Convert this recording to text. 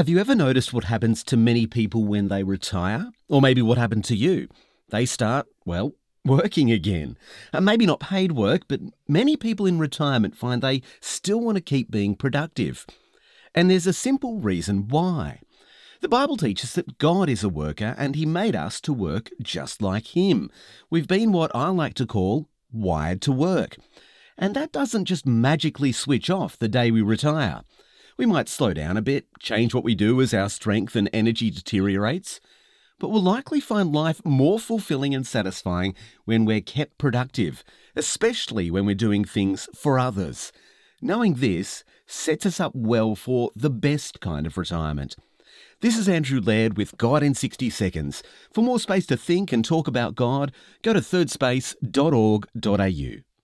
Have you ever noticed what happens to many people when they retire? Or maybe what happened to you? They start, well, working again. Uh, maybe not paid work, but many people in retirement find they still want to keep being productive. And there's a simple reason why. The Bible teaches that God is a worker and He made us to work just like Him. We've been what I like to call wired to work. And that doesn't just magically switch off the day we retire. We might slow down a bit, change what we do as our strength and energy deteriorates, but we'll likely find life more fulfilling and satisfying when we're kept productive, especially when we're doing things for others. Knowing this sets us up well for the best kind of retirement. This is Andrew Laird with God in 60 Seconds. For more space to think and talk about God, go to thirdspace.org.au.